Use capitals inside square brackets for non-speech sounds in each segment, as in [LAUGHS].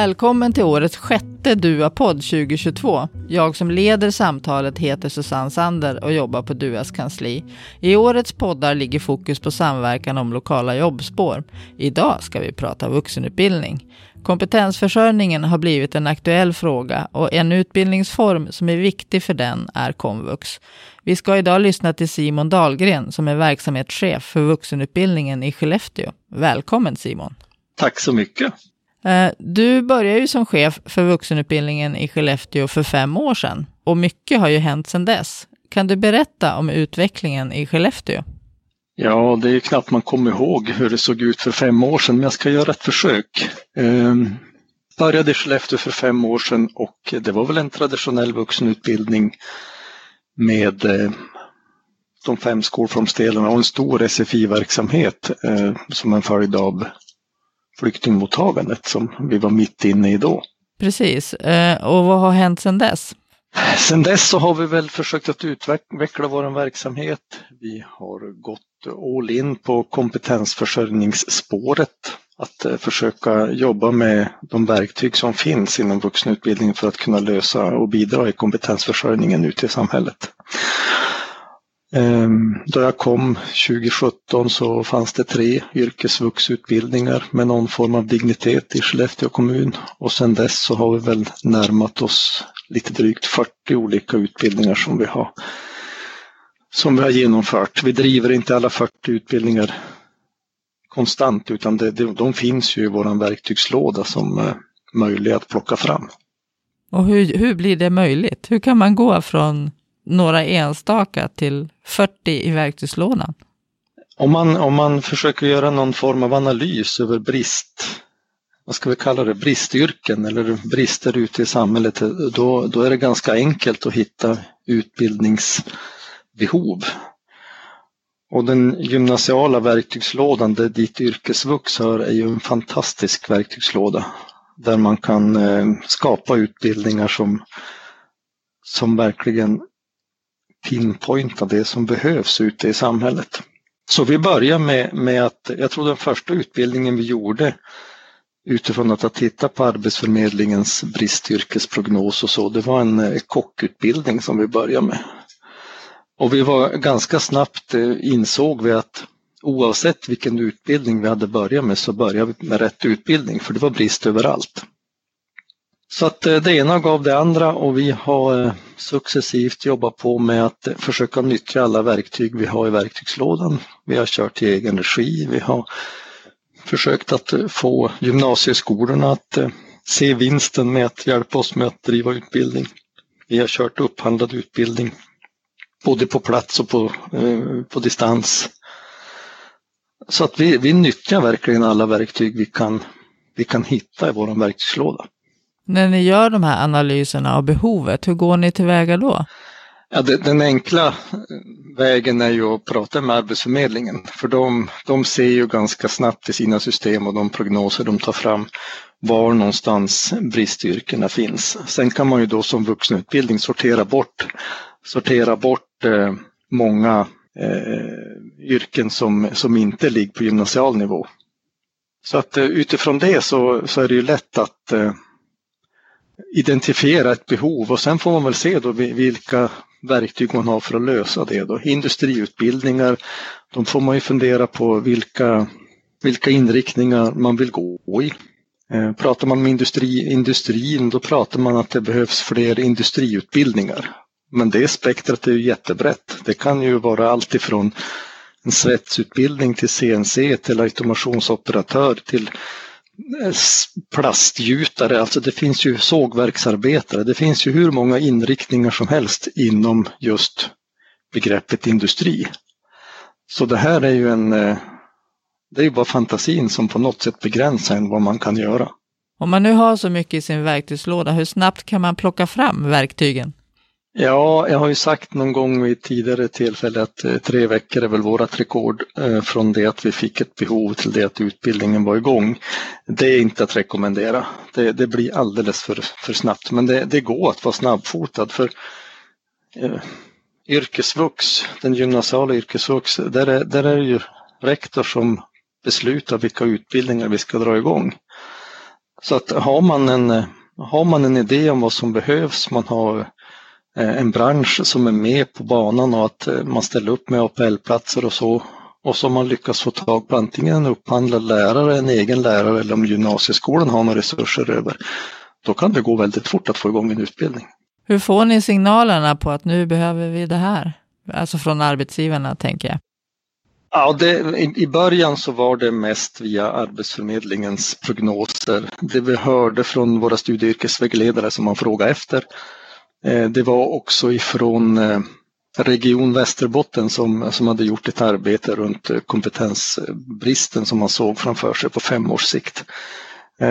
Välkommen till årets sjätte DUA-podd 2022. Jag som leder samtalet heter Susanne Sander och jobbar på DUAs kansli. I årets poddar ligger fokus på samverkan om lokala jobbspår. Idag ska vi prata vuxenutbildning. Kompetensförsörjningen har blivit en aktuell fråga och en utbildningsform som är viktig för den är komvux. Vi ska idag lyssna till Simon Dahlgren som är verksamhetschef för vuxenutbildningen i Skellefteå. Välkommen Simon! Tack så mycket! Eh, du började ju som chef för vuxenutbildningen i Skellefteå för fem år sedan och mycket har ju hänt sedan dess. Kan du berätta om utvecklingen i Skellefteå? Ja, det är knappt man kommer ihåg hur det såg ut för fem år sedan, men jag ska göra ett försök. Jag började i Skellefteå för fem år sedan och det var väl en traditionell vuxenutbildning med eh, de fem skolformsdelarna och en stor SFI-verksamhet eh, som en följd av flyktingmottagandet som vi var mitt inne i då. Precis, eh, och vad har hänt sedan dess? Sedan dess så har vi väl försökt att utveckla vår verksamhet. Vi har gått all in på kompetensförsörjningsspåret. Att eh, försöka jobba med de verktyg som finns inom vuxenutbildningen för att kunna lösa och bidra i kompetensförsörjningen ute i samhället. Ehm, då jag kom 2017 så fanns det tre yrkesvuxutbildningar med någon form av dignitet i Skellefteå kommun och sedan dess så har vi väl närmat oss lite drygt 40 olika utbildningar som vi har, som vi har genomfört. Vi driver inte alla 40 utbildningar konstant utan det, de finns ju i vår verktygslåda som är möjliga att plocka fram. Och hur, hur blir det möjligt? Hur kan man gå från några enstaka till 40 i verktygslådan? Om man, om man försöker göra någon form av analys över brist, vad ska vi kalla det, bristyrken eller brister ute i samhället, då, då är det ganska enkelt att hitta utbildningsbehov. Och den gymnasiala verktygslådan, där dit yrkesvux hör, är ju en fantastisk verktygslåda där man kan eh, skapa utbildningar som, som verkligen pinpointa det som behövs ute i samhället. Så vi börjar med, med att, jag tror den första utbildningen vi gjorde utifrån att ha tittat på Arbetsförmedlingens bristyrkesprognos och så, det var en eh, kockutbildning som vi började med. Och vi var ganska snabbt eh, insåg vi att oavsett vilken utbildning vi hade börjat med så började vi med rätt utbildning för det var brist överallt. Så att eh, det ena gav det andra och vi har eh, successivt jobbat på med att eh, försöka nyttja alla verktyg vi har i verktygslådan. Vi har kört i egen regi, vi har försökt att få gymnasieskolorna att se vinsten med att hjälpa oss med att driva utbildning. Vi har kört upphandlad utbildning både på plats och på, på distans. Så att vi, vi nyttjar verkligen alla verktyg vi kan, vi kan hitta i vår verktygslåda. När ni gör de här analyserna av behovet, hur går ni tillväga då? Ja, det, den enkla eh, vägen är ju att prata med Arbetsförmedlingen för de, de ser ju ganska snabbt i sina system och de prognoser de tar fram var någonstans bristyrkena finns. Sen kan man ju då som vuxenutbildning sortera bort, sortera bort eh, många eh, yrken som, som inte ligger på gymnasial nivå. Så att eh, utifrån det så, så är det ju lätt att eh, identifiera ett behov och sen får man väl se då vilka verktyg man har för att lösa det. Då. Industriutbildningar, de får man ju fundera på vilka, vilka inriktningar man vill gå i. Eh, pratar man med industri, industrin då pratar man att det behövs fler industriutbildningar. Men det spektrat är ju jättebrett. Det kan ju vara allt ifrån en svetsutbildning till CNC till automationsoperatör till Eh, plastgjutare, alltså det finns ju sågverksarbetare, det finns ju hur många inriktningar som helst inom just begreppet industri. Så det här är ju en, eh, det är ju bara fantasin som på något sätt begränsar en vad man kan göra. Om man nu har så mycket i sin verktygslåda, hur snabbt kan man plocka fram verktygen? Ja, jag har ju sagt någon gång vid tidigare tillfälle att eh, tre veckor är väl vårt rekord eh, från det att vi fick ett behov till det att utbildningen var igång. Det är inte att rekommendera. Det, det blir alldeles för, för snabbt, men det, det går att vara snabbfotad för eh, yrkesvux, den gymnasiala yrkesvux, där är, där är det ju rektor som beslutar vilka utbildningar vi ska dra igång. Så att har man en, eh, har man en idé om vad som behövs, man har en bransch som är med på banan och att man ställer upp med APL-platser och så och så man lyckats få tag på antingen en upphandlad lärare, en egen lärare eller om gymnasieskolan har några resurser över. Då kan det gå väldigt fort att få igång en utbildning. Hur får ni signalerna på att nu behöver vi det här? Alltså från arbetsgivarna tänker jag. Ja, det, i, i början så var det mest via Arbetsförmedlingens prognoser. Det vi hörde från våra studie och yrkesvägledare som man frågade efter. Eh, det var också ifrån eh, Region Västerbotten som, som hade gjort ett arbete runt eh, kompetensbristen som man såg framför sig på fem års sikt.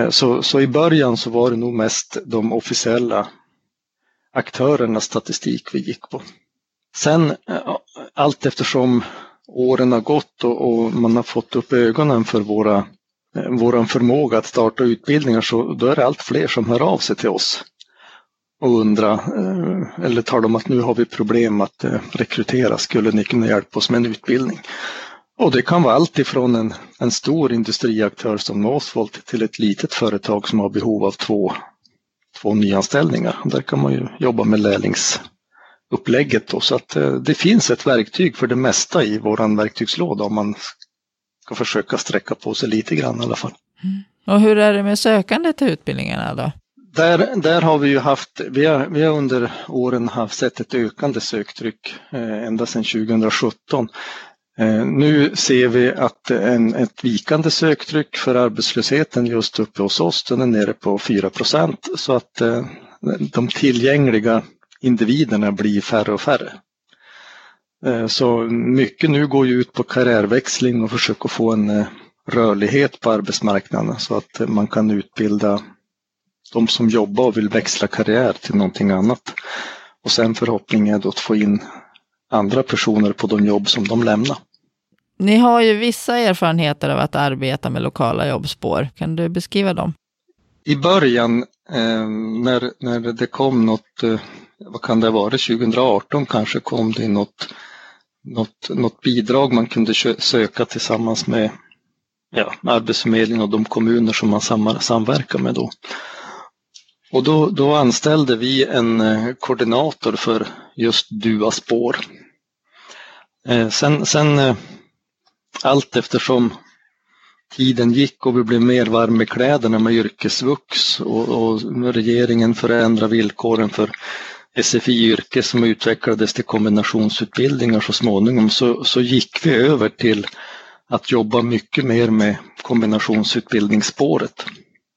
Så, så i början så var det nog mest de officiella aktörernas statistik vi gick på. Sen allt eftersom åren har gått och, och man har fått upp ögonen för våra, våran förmåga att starta utbildningar så då är det allt fler som hör av sig till oss och undra eh, eller tala om att nu har vi problem att eh, rekrytera, skulle ni kunna hjälpa oss med en utbildning? Och det kan vara allt ifrån en, en stor industriaktör som Northvolt till ett litet företag som har behov av två, två nyanställningar. Där kan man ju jobba med lärlingsupplägget då, så att eh, det finns ett verktyg för det mesta i våran verktygslåda om man ska försöka sträcka på sig lite grann i alla fall. Mm. Och hur är det med sökande till utbildningarna då? Där, där har vi ju haft, vi har, vi har under åren haft sett ett ökande söktryck eh, ända sedan 2017. Eh, nu ser vi att en, ett vikande söktryck för arbetslösheten just uppe hos oss, den är nere på 4 procent så att eh, de tillgängliga individerna blir färre och färre. Eh, så mycket nu går ju ut på karriärväxling och försöka få en eh, rörlighet på arbetsmarknaden så att man kan utbilda de som jobbar och vill växla karriär till någonting annat. Och sen förhoppningen är då att få in andra personer på de jobb som de lämnar. Ni har ju vissa erfarenheter av att arbeta med lokala jobbspår. Kan du beskriva dem? I början eh, när, när det kom något, eh, vad kan det vara, 2018 kanske kom det något, något, något bidrag man kunde söka tillsammans med ja, Arbetsförmedlingen och de kommuner som man samverkar med då. Och då, då anställde vi en eh, koordinator för just DUA-spår. Eh, sen, sen eh, allt eftersom tiden gick och vi blev mer varma i kläderna med yrkesvux och, och regeringen förändrade villkoren för SFI-yrke som utvecklades till kombinationsutbildningar så småningom så, så gick vi över till att jobba mycket mer med kombinationsutbildningsspåret.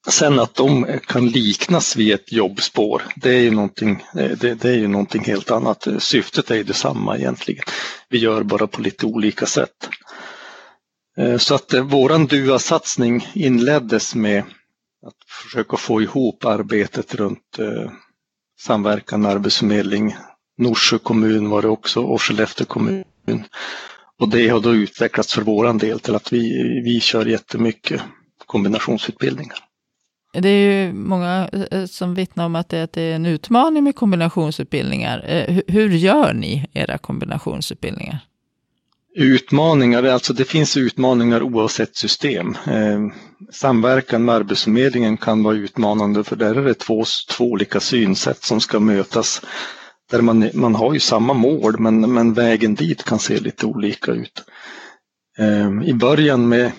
Sen att de kan liknas vid ett jobbspår, det är ju någonting, eh, det, det är ju någonting helt annat. Syftet är ju detsamma egentligen. Vi gör bara på lite olika sätt. Eh, så att eh, våran DUA-satsning inleddes med att försöka få ihop arbetet runt samverkan med Arbetsförmedling. Norsjö kommun var det också och Skellefteå kommun. Och det har då utvecklats för våran del till att vi, vi kör jättemycket kombinationsutbildningar. Det är ju många eh, eh, som vittnar om att det, är en utmaning med kombinationsutbildningar. Eh, hur gör ni era kombinationsutbildningar? Utmaningar, alltså det finns utmaningar oavsett system. Samverkan med Arbetsförmedlingen kan vara utmanande för där är det två, två olika synsätt som ska mötas. Där man, man har ju samma mål men, men vägen dit kan se lite olika ut. I början med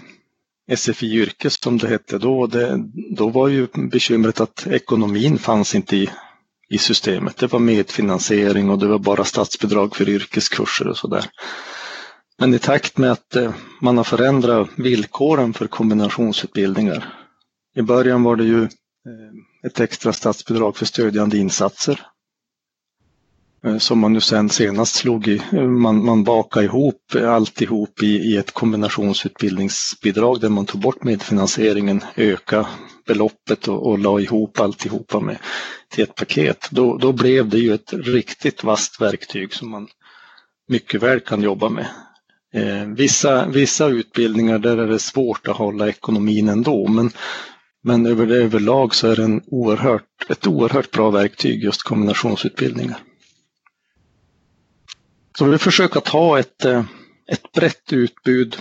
SFI Yrke som det hette då, det, då var ju bekymret att ekonomin fanns inte i, i systemet. Det var medfinansiering och det var bara statsbidrag för yrkeskurser och sådär. Men i takt med att eh, man har förändrat villkoren för kombinationsutbildningar. I början var det ju eh, ett extra statsbidrag för stödjande insatser Eh, som man nu sen senast slog i, eh, man, man bakade ihop alltihop i, i ett kombinationsutbildningsbidrag där man tog bort medfinansieringen, öka beloppet och, och la ihop alltihopa med, till ett paket. Då, då blev det ju ett riktigt vasst verktyg som man mycket väl kan jobba med. Eh, vissa, vissa utbildningar där är det svårt att hålla ekonomin ändå men, men över, överlag så är det en oerhört, ett oerhört bra verktyg just kombinationsutbildningar. Så vi försöker ta ett, eh, ett brett utbud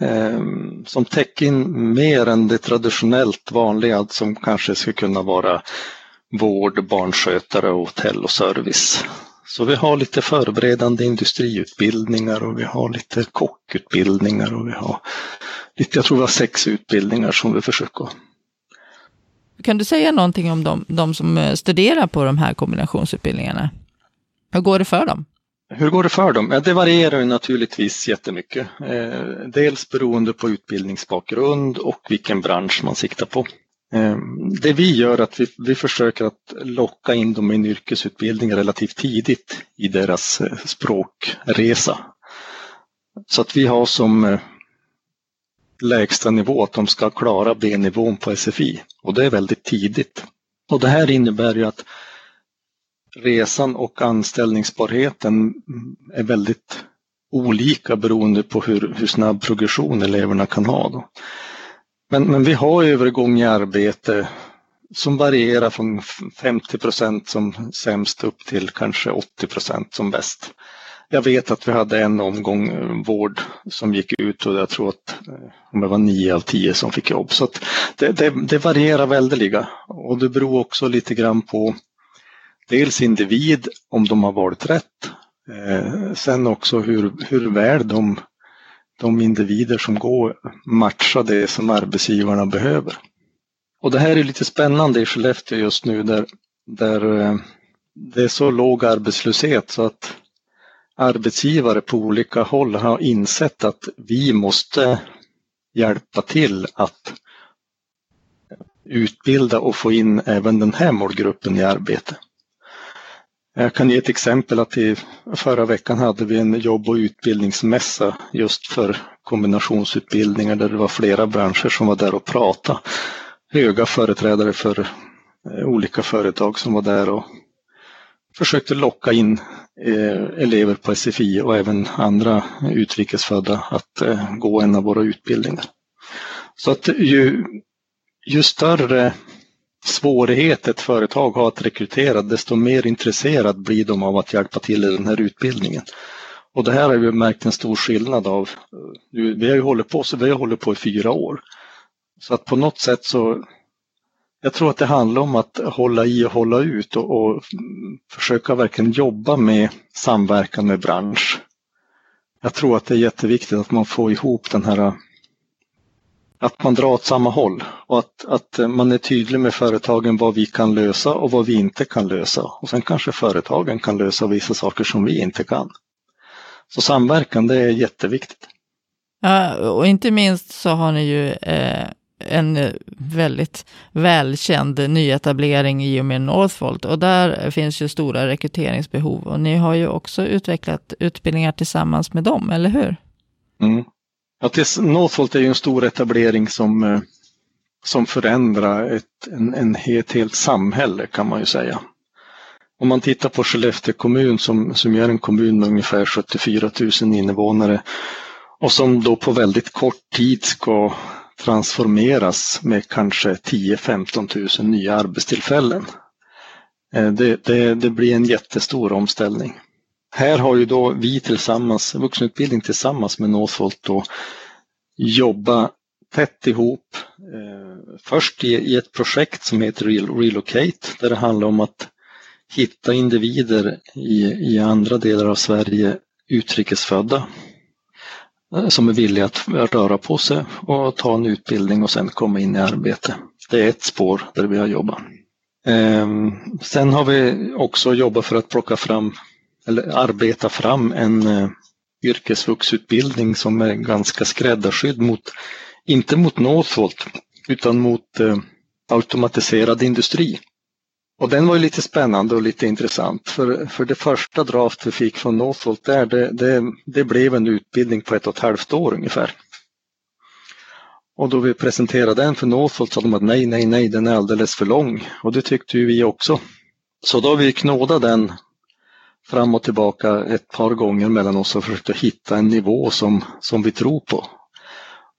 eh, som täcker in mer än det traditionellt vanliga som kanske skulle kunna vara vård, barnskötare, hotell och service. Så vi har lite förberedande industriutbildningar och vi har lite kockutbildningar och vi har lite, jag tror vi har sex utbildningar som vi försöker. Kan du säga någonting om de, de som eh, studerar på de här kombinationsutbildningarna? Hur går det för dem? Hur går det för dem? Ja, det varierar naturligtvis jättemycket. Eh, dels beroende på utbildningsbakgrund och vilken bransch man siktar på. Eh, det vi gör är att vi, vi försöker att locka in dem i en yrkesutbildning relativt tidigt i deras eh, språkresa. Så att vi har som eh, lägsta nivå att de ska klara B-nivån på SFI och det är väldigt tidigt. Och det här innebär ju att resan och anställningsbarheten är väldigt olika beroende på hur, hur snabb progression eleverna kan ha. Då. Men, men vi har övergång i arbete som varierar från 50 procent som sämst upp till kanske 80 procent som bäst. Jag vet att vi hade en omgång eh, vård som gick ut och jag tror att eh, om det var nio av tio som fick jobb. Så det, det, det, varierar väldeliga och det beror också lite grann på dels individ, om de har valt rätt. Eh, sen också hur, hur väl de de individer som går matchar det som arbetsgivarna behöver. Och det här är lite spännande i Skellefteå just nu där, där eh, det är så låg arbetslöshet så att arbetsgivare på olika håll har insett att vi måste hjälpa till att utbilda och få in även den här målgruppen i arbete. Jag kan ge ett exempel att i förra veckan hade vi en jobb och utbildningsmässa just för kombinationsutbildningar där det var flera branscher som var där och pratade. Höga företrädare för eh, olika företag som var där och försökte locka in eh, elever på SFI och även andra utrikesfödda att eh, gå en av våra utbildningar. Så att ju, ju större svårighet ett företag har att rekrytera, desto mer intresserad blir de av att hjälpa till i den här utbildningen. Och det här har vi märkt en stor skillnad av. Vi har ju hållit på, så vi har hållit på i fyra år. Så att på något sätt så, jag tror att det handlar om att hålla i och hålla ut och, och försöka verkligen jobba med samverkan med bransch. Jag tror att det är jätteviktigt att man får ihop den här att man drar åt samma håll och att, att man är tydlig med företagen vad vi kan lösa och vad vi inte kan lösa. Och sen kanske företagen kan lösa vissa saker som vi inte kan. Så samverkan, det är jätteviktigt. Ja, och inte minst så har ni ju eh, en väldigt välkänd nyetablering i och med Northvolt och där finns ju stora rekryteringsbehov och ni har ju också utvecklat utbildningar tillsammans med dem, eller hur? Mm. Ja, tills Northvolt är ju en stor etablering som, eh, som förändrar ett, en, en, ett helt samhälle kan man ju säga. Om man tittar på Skellefteå kommun som, som är en kommun med ungefär 74 000 invånare och som då på väldigt kort tid ska transformeras med kanske 10-15 000 nya arbetstillfällen. Eh, det, det, det blir en jättestor omställning. Här har ju då vi tillsammans, vuxenutbildning tillsammans med Northvolt då jobba tätt ihop. Eh, först i, i, ett projekt som heter Relocate där det handlar om att hitta individer i, i andra delar av Sverige utrikesfödda eh, som är villiga att röra på sig och ta en utbildning och sen komma in i arbete. Det är ett spår där vi har jobbat. Eh, sen har vi också jobbat för att plocka fram eller arbeta fram en eh, yrkesvuxutbildning som är ganska skräddarsydd mot, inte mot Northvolt, utan mot eh, automatiserad industri. Och den var ju lite spännande och lite intressant för, för det första draft vi fick från Northvolt där, det, det, det blev en utbildning på ett och ett halvt år ungefär. Och då vi presenterade den för Northvolt sa de att nej, nej, nej, den är alldeles för lång. Och det tyckte ju vi också. Så då har vi knådat den fram och tillbaka ett par gånger mellan oss och försökt hitta en nivå som, som vi tror på.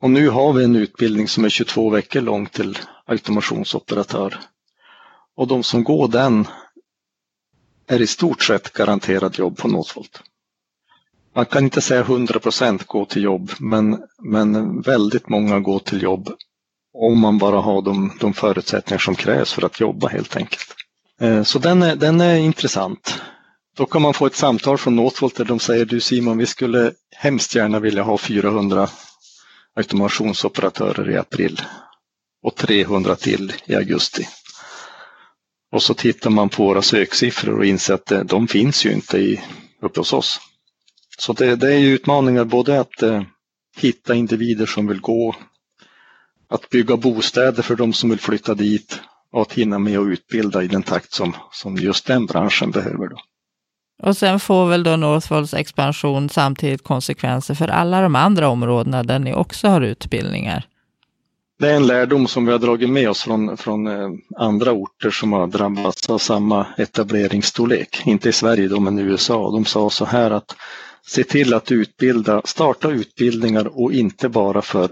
Och nu har vi en utbildning som är 22 veckor lång till automationsoperatör. Och de som går den är i stort sett garanterad jobb på Northvolt. man kan inte säga 100 procent gå till jobb, men, men väldigt många går till jobb om man bara har de, de förutsättningar som krävs för att jobba helt enkelt. Eh, så den är, den är intressant. Då kan man få ett samtal från Northvolt där de säger du Simon, vi skulle hemskt gärna vilja ha 400 automationsoperatörer i april och 300 till i augusti. Och så tittar man på våra söksiffror och inser att eh, de finns ju inte i, uppe hos oss. Så det, det är ju utmaningar både att eh, hitta individer som vill gå, att bygga bostäder för de som vill flytta dit och att hinna med att utbilda i den takt som, som just den branschen behöver. Då. Och sen får väl då Northvolts expansion samtidigt konsekvenser för alla de andra områdena där ni också har utbildningar? Det är en lärdom som vi har dragit med oss från, från eh, andra orter som har drabbats av samma etableringsstorlek. Inte i Sverige då, men i USA. De sa så här att se till att utbilda, starta utbildningar och inte bara för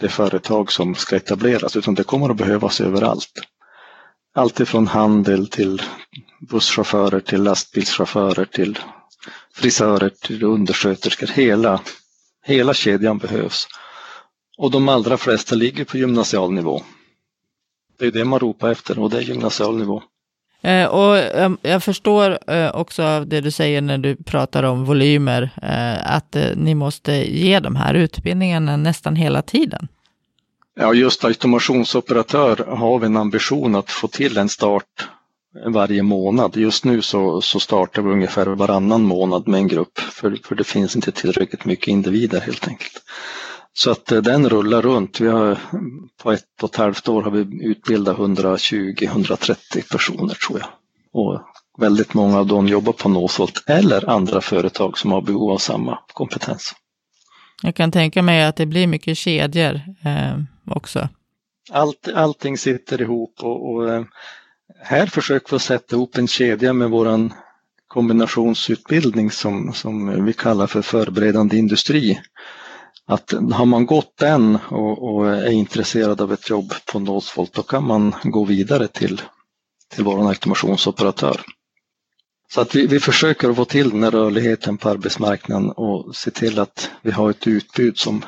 det företag som ska etableras utan det kommer att behövas överallt. Allt ifrån handel till busschaufförer till lastbilschaufförer till frisörer till undersköterskor. Hela, hela kedjan behövs. Och de allra flesta ligger på gymnasial nivå. Det är det man ropar efter och det är gymnasial nivå. Eh, och eh, jag förstår eh, också av det du säger när du pratar om volymer, eh, att eh, ni måste ge de här utbildningarna nästan hela tiden. Ja, just automationsoperatör har vi en ambition att få till en start varje månad. Just nu så, så startar vi ungefär varannan månad med en grupp, för, för det finns inte tillräckligt mycket individer helt enkelt. Så att eh, den rullar runt. Vi har, på ett och ett halvt år har vi utbildat 120-130 personer tror jag. Och väldigt många av dem jobbar på Northvolt eller andra företag som har behov av samma kompetens. Jag kan tänka mig att det blir mycket kedjor eh, också. Allt, allting sitter ihop och, och eh, här försöker vi sätta ihop en kedja med våran kombinationsutbildning som, som vi kallar för förberedande industri att har man gått den och, och, är intresserad av ett jobb på Northvolt då kan man gå vidare till, till vår automationsoperatör. Så att vi, vi försöker få till den här rörligheten på arbetsmarknaden och se till att vi har ett utbud som,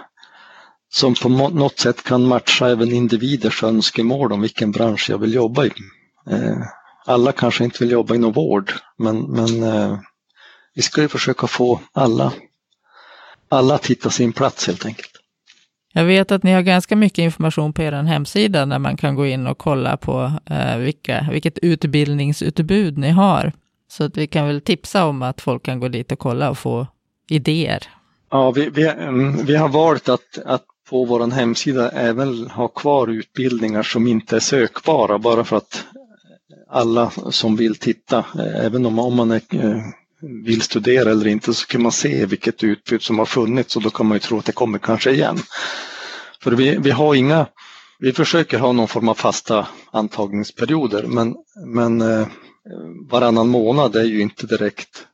som på något sätt kan matcha även individers önskemål om vilken bransch jag vill jobba i. Eh, alla kanske inte vill jobba inom vård men, men eh, vi ska ju försöka få alla alla att hitta sin plats helt enkelt. Jag vet att ni har ganska mycket information på er hemsida där man kan gå in och kolla på eh, vilka, vilket utbildningsutbud ni har. Så att vi kan väl tipsa om att folk kan gå dit och kolla och få idéer. Ja, vi, vi, mm, vi har valt att, att på vår hemsida även ha kvar utbildningar som inte är sökbara bara för att alla som vill titta, eh, även om, om man är eh, vill studera eller inte så kan man se vilket utbud som har funnits och då kan man ju tro att det kommer kanske igen. För vi, vi har inga, vi försöker ha någon form av fasta antagningsperioder men, men eh, varannan månad är ju inte direkt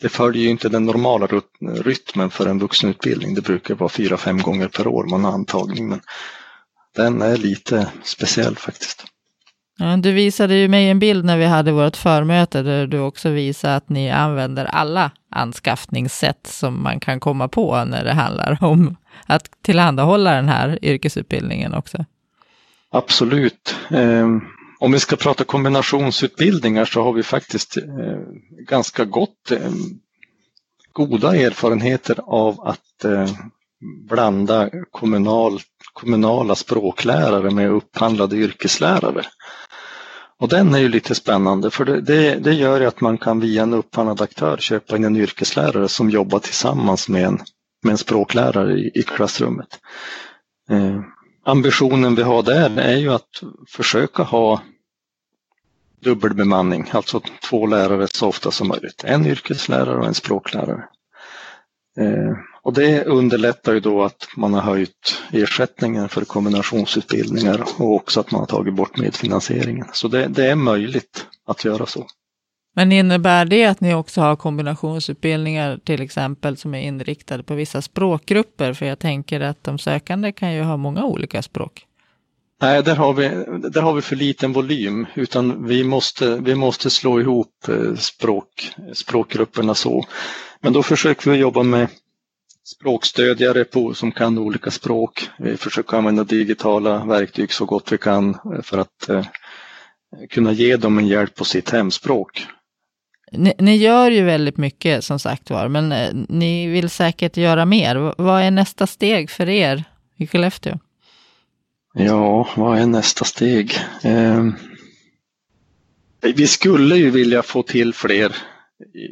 det följer ju inte den normala rytmen för en vuxenutbildning. Det brukar vara fyra, fem gånger per år man har antagning men den är lite speciell faktiskt. Ja, du visade ju mig en bild när vi hade vårt förmöte där du också visade att ni använder alla anskaffningssätt som man kan komma på när det handlar om att tillhandahålla den här yrkesutbildningen också. Absolut. Om vi ska prata kombinationsutbildningar så har vi faktiskt eh, ganska gott eh, goda erfarenheter av att eh, blanda kommunal, kommunala språklärare med upphandlade yrkeslärare. Och den är ju lite spännande för det, det, det gör ju att man kan via en upphandlad aktör köpa in en yrkeslärare som jobbar tillsammans med en, med en språklärare i, i klassrummet. Eh, Ambitionen vi har där är ju att försöka ha dubbelbemanning, alltså två lärare så ofta som möjligt. En yrkeslärare och en språklärare. Eh, och det underlättar ju då att man har höjt ersättningen för kombinationsutbildningar och också att man har tagit bort medfinansieringen. Så det, det är möjligt att göra så. Men innebär det att ni också har kombinationsutbildningar till exempel som är inriktade på vissa språkgrupper? För jag tänker att de sökande kan ju ha många olika språk. Nej, där har, vi, där har vi för liten volym utan vi måste, vi måste slå ihop eh, språk, språkgrupperna så. Men då försöker vi jobba med språkstödjare på, som kan olika språk. Vi försöker använda digitala verktyg så gott vi kan eh, för att eh, kunna ge dem en hjälp på sitt hemspråk. Ni, ni, gör ju väldigt mycket som sagt var, men eh, ni vill säkert göra mer. Vad är nästa steg för er i Skellefteå? Ja, vad är nästa steg? Eh, vi skulle ju vilja få till fler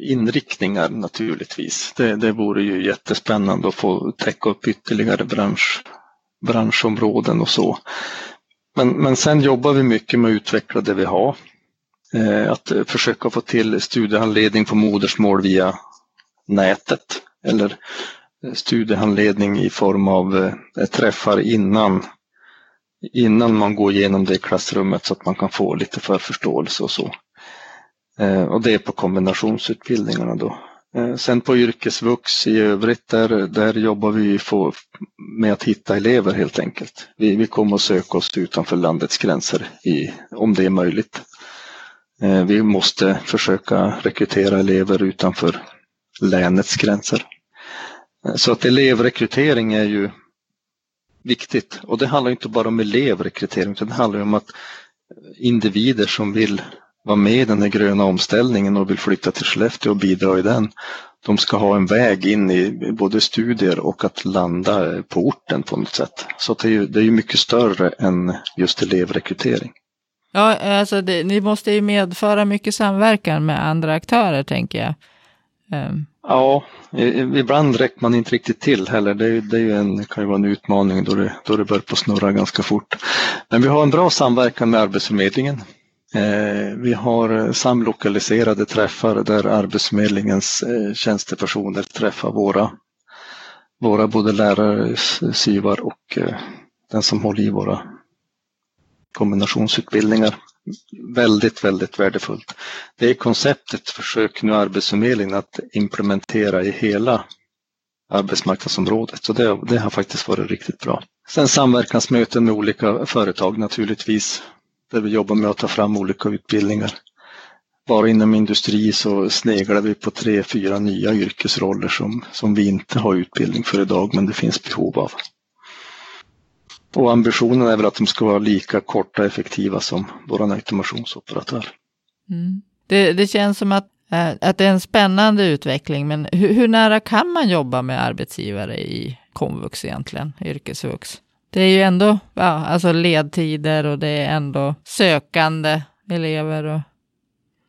inriktningar naturligtvis. Det, det vore ju jättespännande att få täcka upp ytterligare bransch, branschområden och så. Men, men sen jobbar vi mycket med att utveckla det vi har. Eh, att försöka få till studiehandledning på modersmål via nätet eller studiehandledning i form av eh, träffar innan, innan man går igenom det i klassrummet så att man kan få lite förförståelse och så. Eh, och det är på kombinationsutbildningarna då. Sen på yrkesvux i övrigt där, där jobbar vi med att hitta elever helt enkelt. Vi, vi kommer att söka oss utanför landets gränser i, om det är möjligt. Eh, vi måste försöka rekrytera elever utanför länets gränser. Eh, så att elevrekrytering är ju viktigt och det handlar inte bara om elevrekrytering utan det handlar om att individer som vill vara med i den här gröna omställningen och vill flytta till Skellefteå och bidra i den, de ska ha en väg in i både studier och att landa på orten på något sätt. Så det är ju, det är ju mycket större än just elevrekrytering. Ja, alltså det, ni måste ju medföra mycket samverkan med andra aktörer tänker jag. Um. Ja, ibland räcker man inte riktigt till heller. Det, är, det är en, kan ju vara en utmaning då det, då det börjar på snurra ganska fort. Men vi har en bra samverkan med Arbetsförmedlingen. Eh, vi har eh, samlokaliserade träffar där Arbetsförmedlingens eh, tjänstepersoner träffar våra, våra både lärare, SYVar och eh, den som håller i våra kombinationsutbildningar. Väldigt, väldigt värdefullt. Det är konceptet försök nu Arbetsförmedlingen att implementera i hela arbetsmarknadsområdet. Så det, det har faktiskt varit riktigt bra. Sen samverkansmöten med olika företag naturligtvis där vi jobbar med att ta fram olika utbildningar. Bara inom industri så sneglar vi på tre, fyra nya yrkesroller som, som vi inte har utbildning för idag men det finns behov av. Och ambitionen är väl att de ska vara lika korta och effektiva som vår automationsoperatör. Mm. Det, det, känns som att, eh, att det är en spännande utveckling, men hur, hur, nära kan man jobba med arbetsgivare i komvux egentligen, yrkesvux? Det är ju ändå ja, alltså ledtider och det är ändå sökande elever. Och...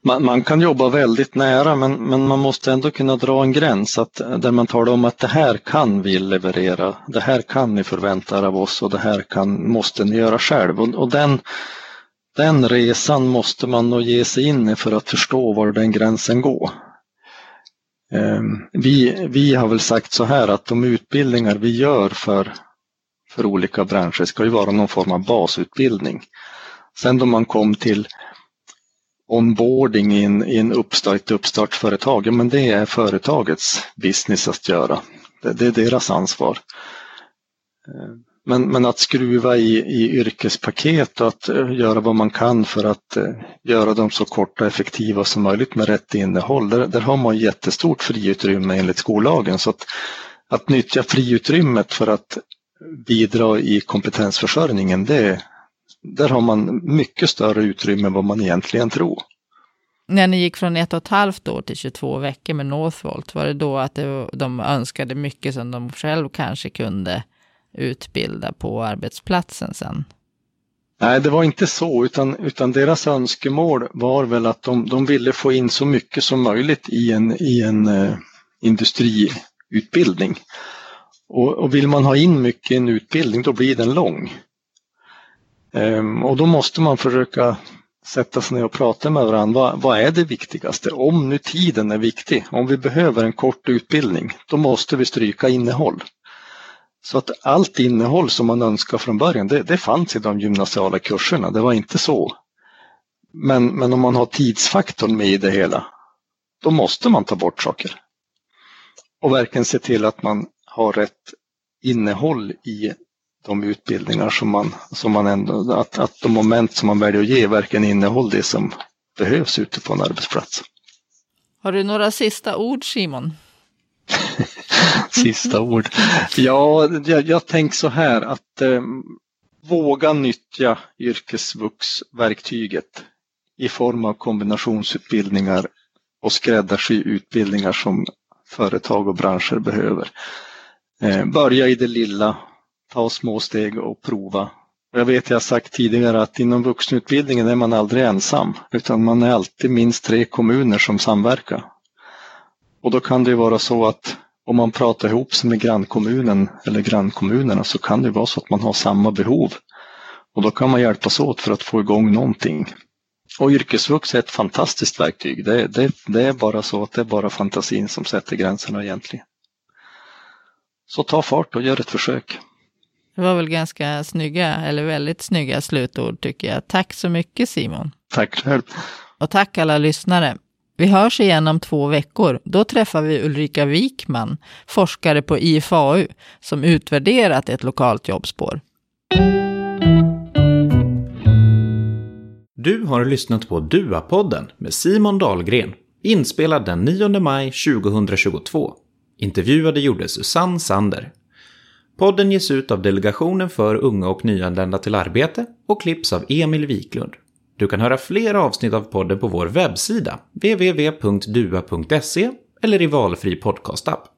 Man, man, kan jobba väldigt nära men, men man måste ändå kunna dra en gräns att, eh, där man talar om att det här kan vi leverera, det här kan ni förvänta er av oss och det här kan, måste ni göra själv. Och, och den, den resan måste man nog ge sig in i för att förstå var den gränsen går. Ehm, vi, vi har väl sagt så här att de utbildningar vi gör för för olika branscher ska ju vara någon form av basutbildning. Sen då man kom till onboarding i, en, i en uppstart, ett uppstartsföretag, ja, men det är företagets business att göra. Det, det är deras ansvar. Eh, men, men att skruva i, i yrkespaket och att eh, göra vad man kan för att eh, göra dem så korta och effektiva som möjligt med rätt innehåll, där, där har man jättestort friutrymme enligt skollagen. Så att, att nyttja friutrymmet för att bidra i kompetensförsörjningen, det, där har man mycket större utrymme än vad man egentligen tror. När ni gick från ett och ett halvt år till 22 veckor med Northvolt, var det då att det, de önskade mycket som de själv kanske kunde utbilda på arbetsplatsen sen? Nej, det var inte så, utan, utan deras önskemål var väl att de, de ville få in så mycket som möjligt i en, i en uh, industriutbildning. Och, och, vill man ha in mycket i en utbildning då blir den lång. Ehm, och då måste man försöka sätta sig ner och prata med varandra. Vad, vad, är det viktigaste? Om nu tiden är viktig, om vi behöver en kort utbildning, då måste vi stryka innehåll. Så att allt innehåll som man önskar från början, det, det fanns i de gymnasiala kurserna, det var inte så. Men, men om man har tidsfaktorn med i det hela, då måste man ta bort saker. Och verkligen se till att man har rätt innehåll i de utbildningar som man, som man ändå, att, att de moment som man väljer att ge verkligen innehåller det som behövs ute på en arbetsplats. Har du några sista ord Simon? [LAUGHS] sista ord. Ja, jag, jag tänker så här att eh, våga nyttja yrkesvuxverktyget i form av kombinationsutbildningar och skräddarsy utbildningar som företag och branscher behöver. Eh, börja i det lilla, ta små steg och prova. Jag vet, jag har sagt tidigare att inom vuxenutbildningen är man aldrig ensam, utan man är alltid minst tre kommuner som samverkar. Och då kan det vara så att om man pratar ihop sig med grannkommunen eller grannkommunerna så kan det vara så att man har samma behov. Och då kan man hjälpas åt för att få igång någonting. Och yrkesvux är ett fantastiskt verktyg. Det, det, det är bara så att det är bara fantasin som sätter gränserna egentligen. Så ta fart och gör ett försök. Det var väl ganska snygga, eller väldigt snygga slutord tycker jag. Tack så mycket Simon. Tack själv. Och tack alla lyssnare. Vi hörs igen om två veckor. Då träffar vi Ulrika Wikman, forskare på IFAU, som utvärderat ett lokalt jobbspår. Du har lyssnat på DUA-podden med Simon Dahlgren, inspelad den 9 maj 2022. Intervjuade gjorde Susanne Sander. Podden ges ut av Delegationen för unga och nyanlända till arbete och klipps av Emil Wiklund. Du kan höra fler avsnitt av podden på vår webbsida, www.dua.se eller i valfri podcastapp.